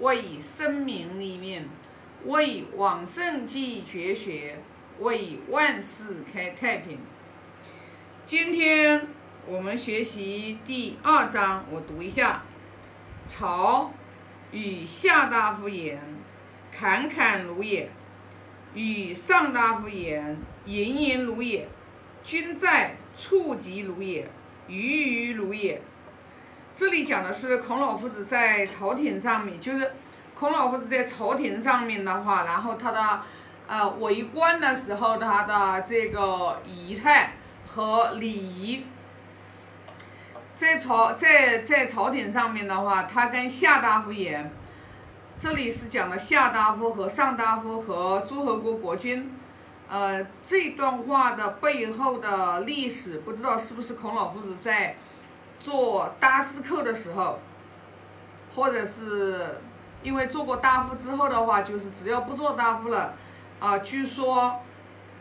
为生民立命，为往圣继绝学，为万世开太平。今天我们学习第二章，我读一下：曹与下大夫言，侃侃如也；与上大夫言，盈盈如也。君在，触及如也，鱼鱼如也。这里讲的是孔老夫子在朝廷上面，就是孔老夫子在朝廷上面的话，然后他的呃为官的时候他的这个仪态和礼仪，在朝在在朝廷上面的话，他跟夏大夫言，这里是讲的夏大夫和上大夫和诸侯国国君，呃这段话的背后的历史，不知道是不是孔老夫子在。做大司寇的时候，或者是因为做过大夫之后的话，就是只要不做大夫了，啊，据说，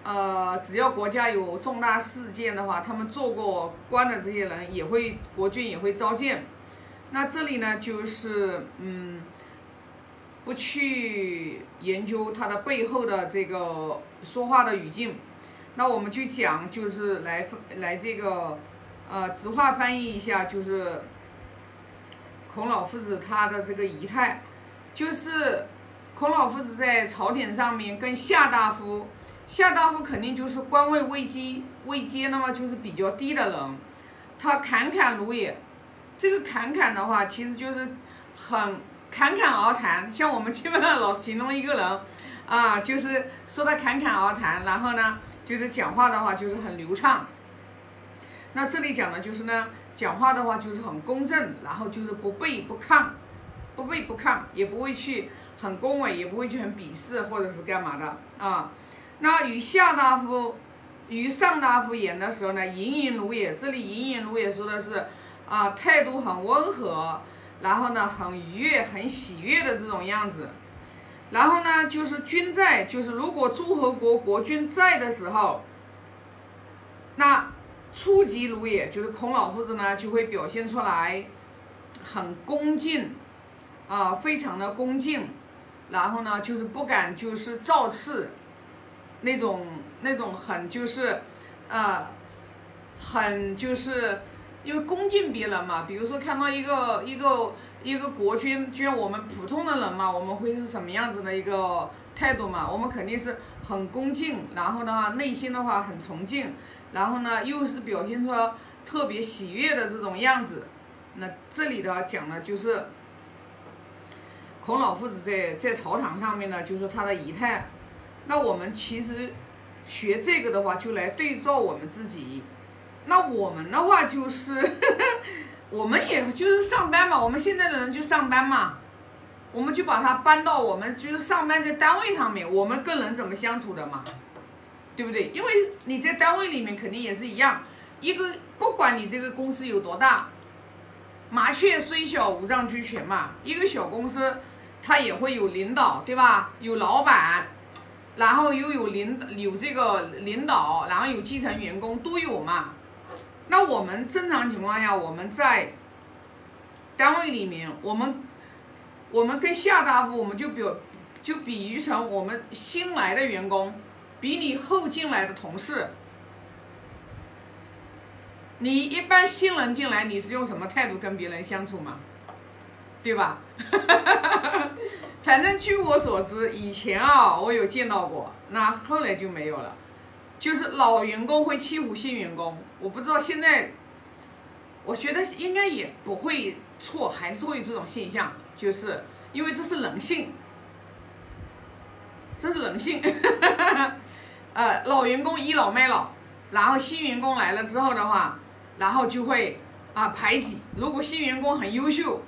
呃，只要国家有重大事件的话，他们做过官的这些人也会国君也会召见。那这里呢，就是嗯，不去研究他的背后的这个说话的语境，那我们就讲，就是来来这个。呃，直话翻译一下，就是孔老夫子他的这个仪态，就是孔老夫子在朝廷上面跟夏大夫，夏大夫肯定就是官位位阶位阶那么就是比较低的人，他侃侃如也，这个侃侃的话，其实就是很侃侃而谈，像我们基本上老形容一个人，啊，就是说他侃侃而谈，然后呢，就是讲话的话就是很流畅。那这里讲的就是呢，讲话的话就是很公正，然后就是不卑不亢，不卑不亢，也不会去很恭维，也不会去很鄙视或者是干嘛的啊。那与下大夫、与上大夫言的时候呢，盈盈如也。这里盈盈如也说的是啊，态度很温和，然后呢很愉悦、很喜悦的这种样子。然后呢，就是君在，就是如果诸侯国国君在的时候，那。初级如也，就是孔老夫子呢，就会表现出来很恭敬，啊，非常的恭敬，然后呢，就是不敢就是造次，那种那种很就是，呃，很就是因为恭敬别人嘛，比如说看到一个一个一个国君，就像我们普通的人嘛，我们会是什么样子的一个态度嘛？我们肯定是很恭敬，然后的话，内心的话很崇敬。然后呢，又是表现出特别喜悦的这种样子。那这里的讲呢，就是孔老夫子在在朝堂上面呢，就是他的仪态。那我们其实学这个的话，就来对照我们自己。那我们的话就是，我们也就是上班嘛，我们现在的人就上班嘛，我们就把它搬到我们就是上班在单位上面，我们跟人怎么相处的嘛。对不对？因为你在单位里面肯定也是一样，一个不管你这个公司有多大，麻雀虽小五脏俱全嘛。一个小公司，它也会有领导，对吧？有老板，然后又有领有这个领导，然后有基层员工都有嘛。那我们正常情况下，我们在单位里面，我们我们跟夏大夫，我们就比就比喻成我们新来的员工。比你后进来的同事，你一般新人进来，你是用什么态度跟别人相处嘛？对吧？反正据我所知，以前啊，我有见到过，那后来就没有了。就是老员工会欺负新员工，我不知道现在，我觉得应该也不会错，还是会有这种现象，就是因为这是人性，这是人性。呃，老员工倚老卖老，然后新员工来了之后的话，然后就会啊排挤。如果新员工很优秀，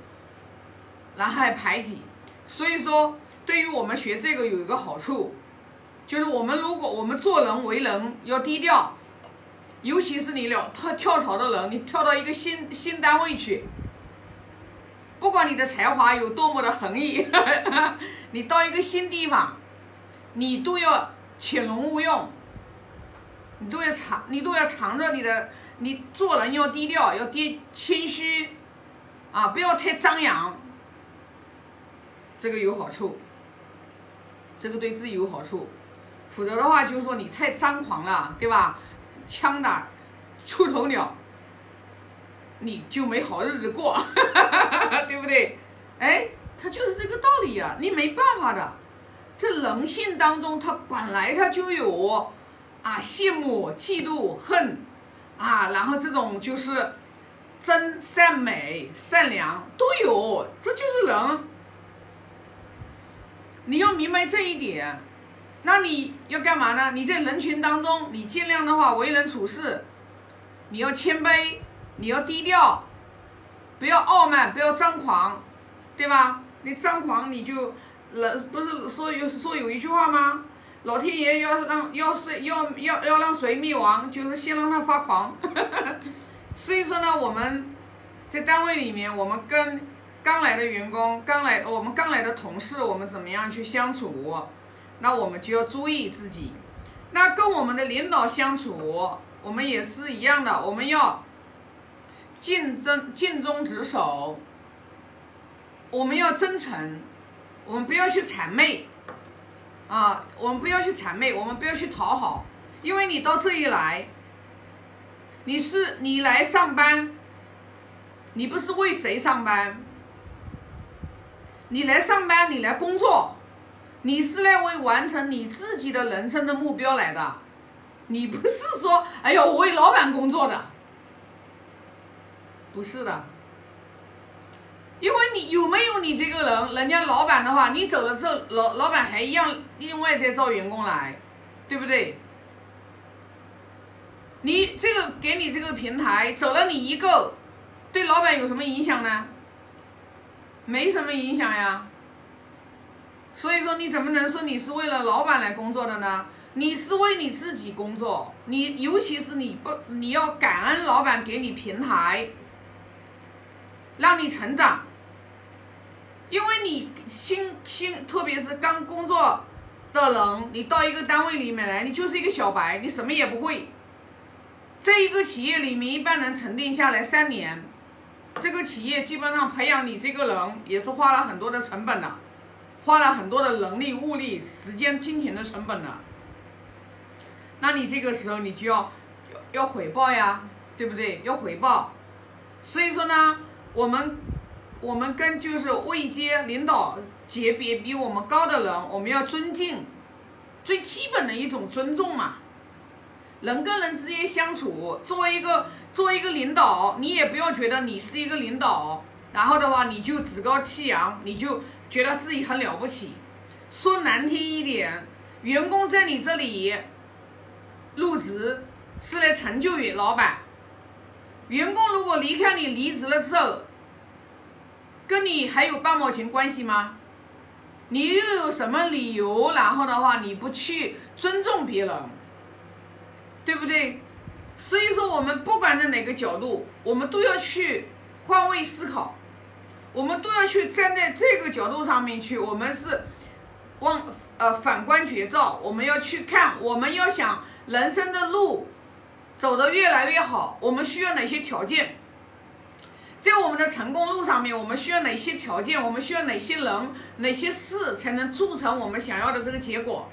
然后还排挤。所以说，对于我们学这个有一个好处，就是我们如果我们做人为人要低调，尤其是你了跳跳槽的人，你跳到一个新新单位去，不管你的才华有多么的横溢，你到一个新地方，你都要。潜龙勿用，你都要藏，你都要藏着你的，你做人要低调，要低谦虚，啊，不要太张扬，这个有好处，这个对自己有好处。否则的话，就是说你太张狂了，对吧？枪打出头鸟，你就没好日子过，对不对？哎，他就是这个道理呀，你没办法的。这人性当中，他本来他就有啊羡慕、嫉妒、恨啊，然后这种就是真善美、善良都有，这就是人。你要明白这一点。那你要干嘛呢？你在人群当中，你尽量的话为人处事，你要谦卑，你要低调，不要傲慢，不要张狂，对吧？你张狂你就人不是说有说有一句话吗？老天爷要让要谁要要要让谁灭亡，就是先让他发狂。所以说呢，我们在单位里面，我们跟刚来的员工、刚来我们刚来的同事，我们怎么样去相处？那我们就要注意自己，那跟我们的领导相处，我们也是一样的，我们要尽忠尽忠职守，我们要真诚，我们不要去谄媚，啊，我们不要去谄媚，我们不要去讨好，因为你到这里来，你是你来上班，你不是为谁上班，你来上班，你来工作。你是来为完成你自己的人生的目标来的，你不是说哎呦我为老板工作的，不是的，因为你有没有你这个人，人家老板的话，你走了之后，老老板还一样另外再招员工来，对不对？你这个给你这个平台走了你一个，对老板有什么影响呢？没什么影响呀。所以说，你怎么能说你是为了老板来工作的呢？你是为你自己工作，你尤其是你不，你要感恩老板给你平台，让你成长。因为你新新，特别是刚工作的人，你到一个单位里面来，你就是一个小白，你什么也不会。这一个企业里面一般能沉淀下来三年，这个企业基本上培养你这个人也是花了很多的成本的。花了很多的人力、物力、时间、金钱的成本了，那你这个时候你就要要回报呀，对不对？要回报。所以说呢，我们我们跟就是位阶领导级别比我们高的人，我们要尊敬，最基本的一种尊重嘛。人跟人之间相处，作为一个作为一个领导，你也不要觉得你是一个领导，然后的话你就趾高气扬，你就。觉得自己很了不起，说难听一点，员工在你这里入职是来成就于老板。员工如果离开你离职了之后，跟你还有半毛钱关系吗？你又有什么理由？然后的话你不去尊重别人，对不对？所以说我们不管在哪个角度，我们都要去换位思考。我们都要去站在这个角度上面去，我们是往呃反观绝照，我们要去看，我们要想人生的路走得越来越好，我们需要哪些条件？在我们的成功路上面，我们需要哪些条件？我们需要哪些人、哪些事才能促成我们想要的这个结果？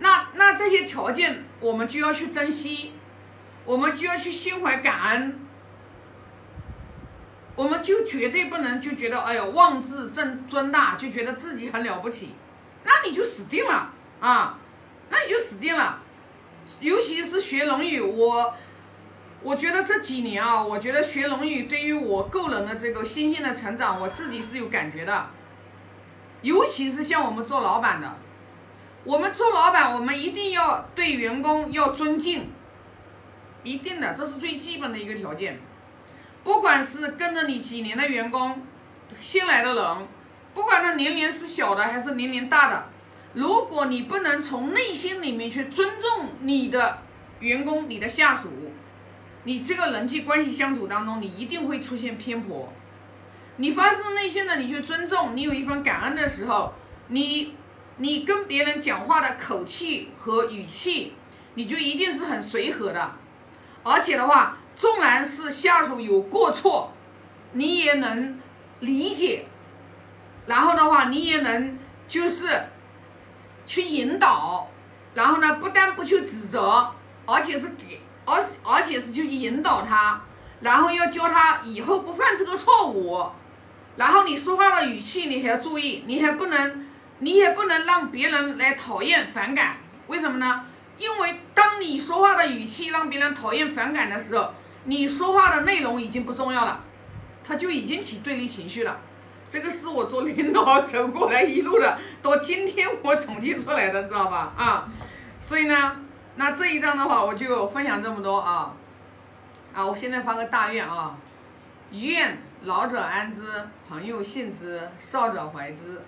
那那这些条件，我们就要去珍惜，我们就要去心怀感恩。我们就绝对不能就觉得哎呦妄自尊尊大，就觉得自己很了不起，那你就死定了啊！那你就死定了。尤其是学《论语》，我我觉得这几年啊，我觉得学《论语》对于我个人的这个心性的成长，我自己是有感觉的。尤其是像我们做老板的，我们做老板，我们一定要对员工要尊敬，一定的，这是最基本的一个条件。不管是跟着你几年的员工，新来的人，不管他年龄是小的还是年龄大的，如果你不能从内心里面去尊重你的员工、你的下属，你这个人际关系相处当中，你一定会出现偏颇。你发自内心的你去尊重，你有一份感恩的时候，你你跟别人讲话的口气和语气，你就一定是很随和的，而且的话。纵然是下属有过错，你也能理解，然后的话，你也能就是去引导，然后呢，不但不去指责，而且是给，而而且是去引导他，然后要教他以后不犯这个错误。然后你说话的语气你还要注意，你还不能，你也不能让别人来讨厌反感。为什么呢？因为当你说话的语气让别人讨厌反感的时候，你说话的内容已经不重要了，他就已经起对立情绪了。这个是我做领导走过来一路的，到今天我总结出来的，知道吧？啊，所以呢，那这一章的话，我就分享这么多啊。啊，我现在发个大愿啊，愿老者安之，朋友信之，少者怀之。